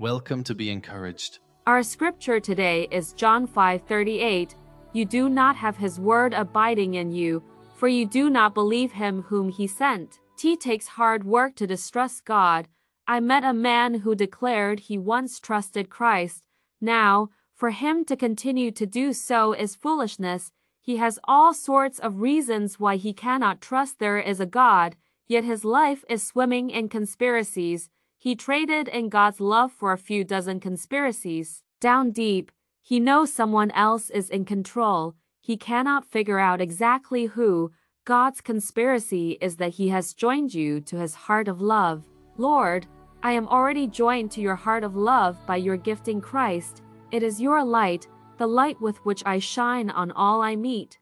Welcome to Be Encouraged. Our scripture today is John 5:38. You do not have his word abiding in you, for you do not believe him whom he sent. T takes hard work to distrust God. I met a man who declared he once trusted Christ. Now, for him to continue to do so is foolishness. He has all sorts of reasons why he cannot trust there is a God, yet his life is swimming in conspiracies. He traded in God's love for a few dozen conspiracies. Down deep, he knows someone else is in control. He cannot figure out exactly who. God's conspiracy is that he has joined you to his heart of love. Lord, I am already joined to your heart of love by your gifting Christ. It is your light, the light with which I shine on all I meet.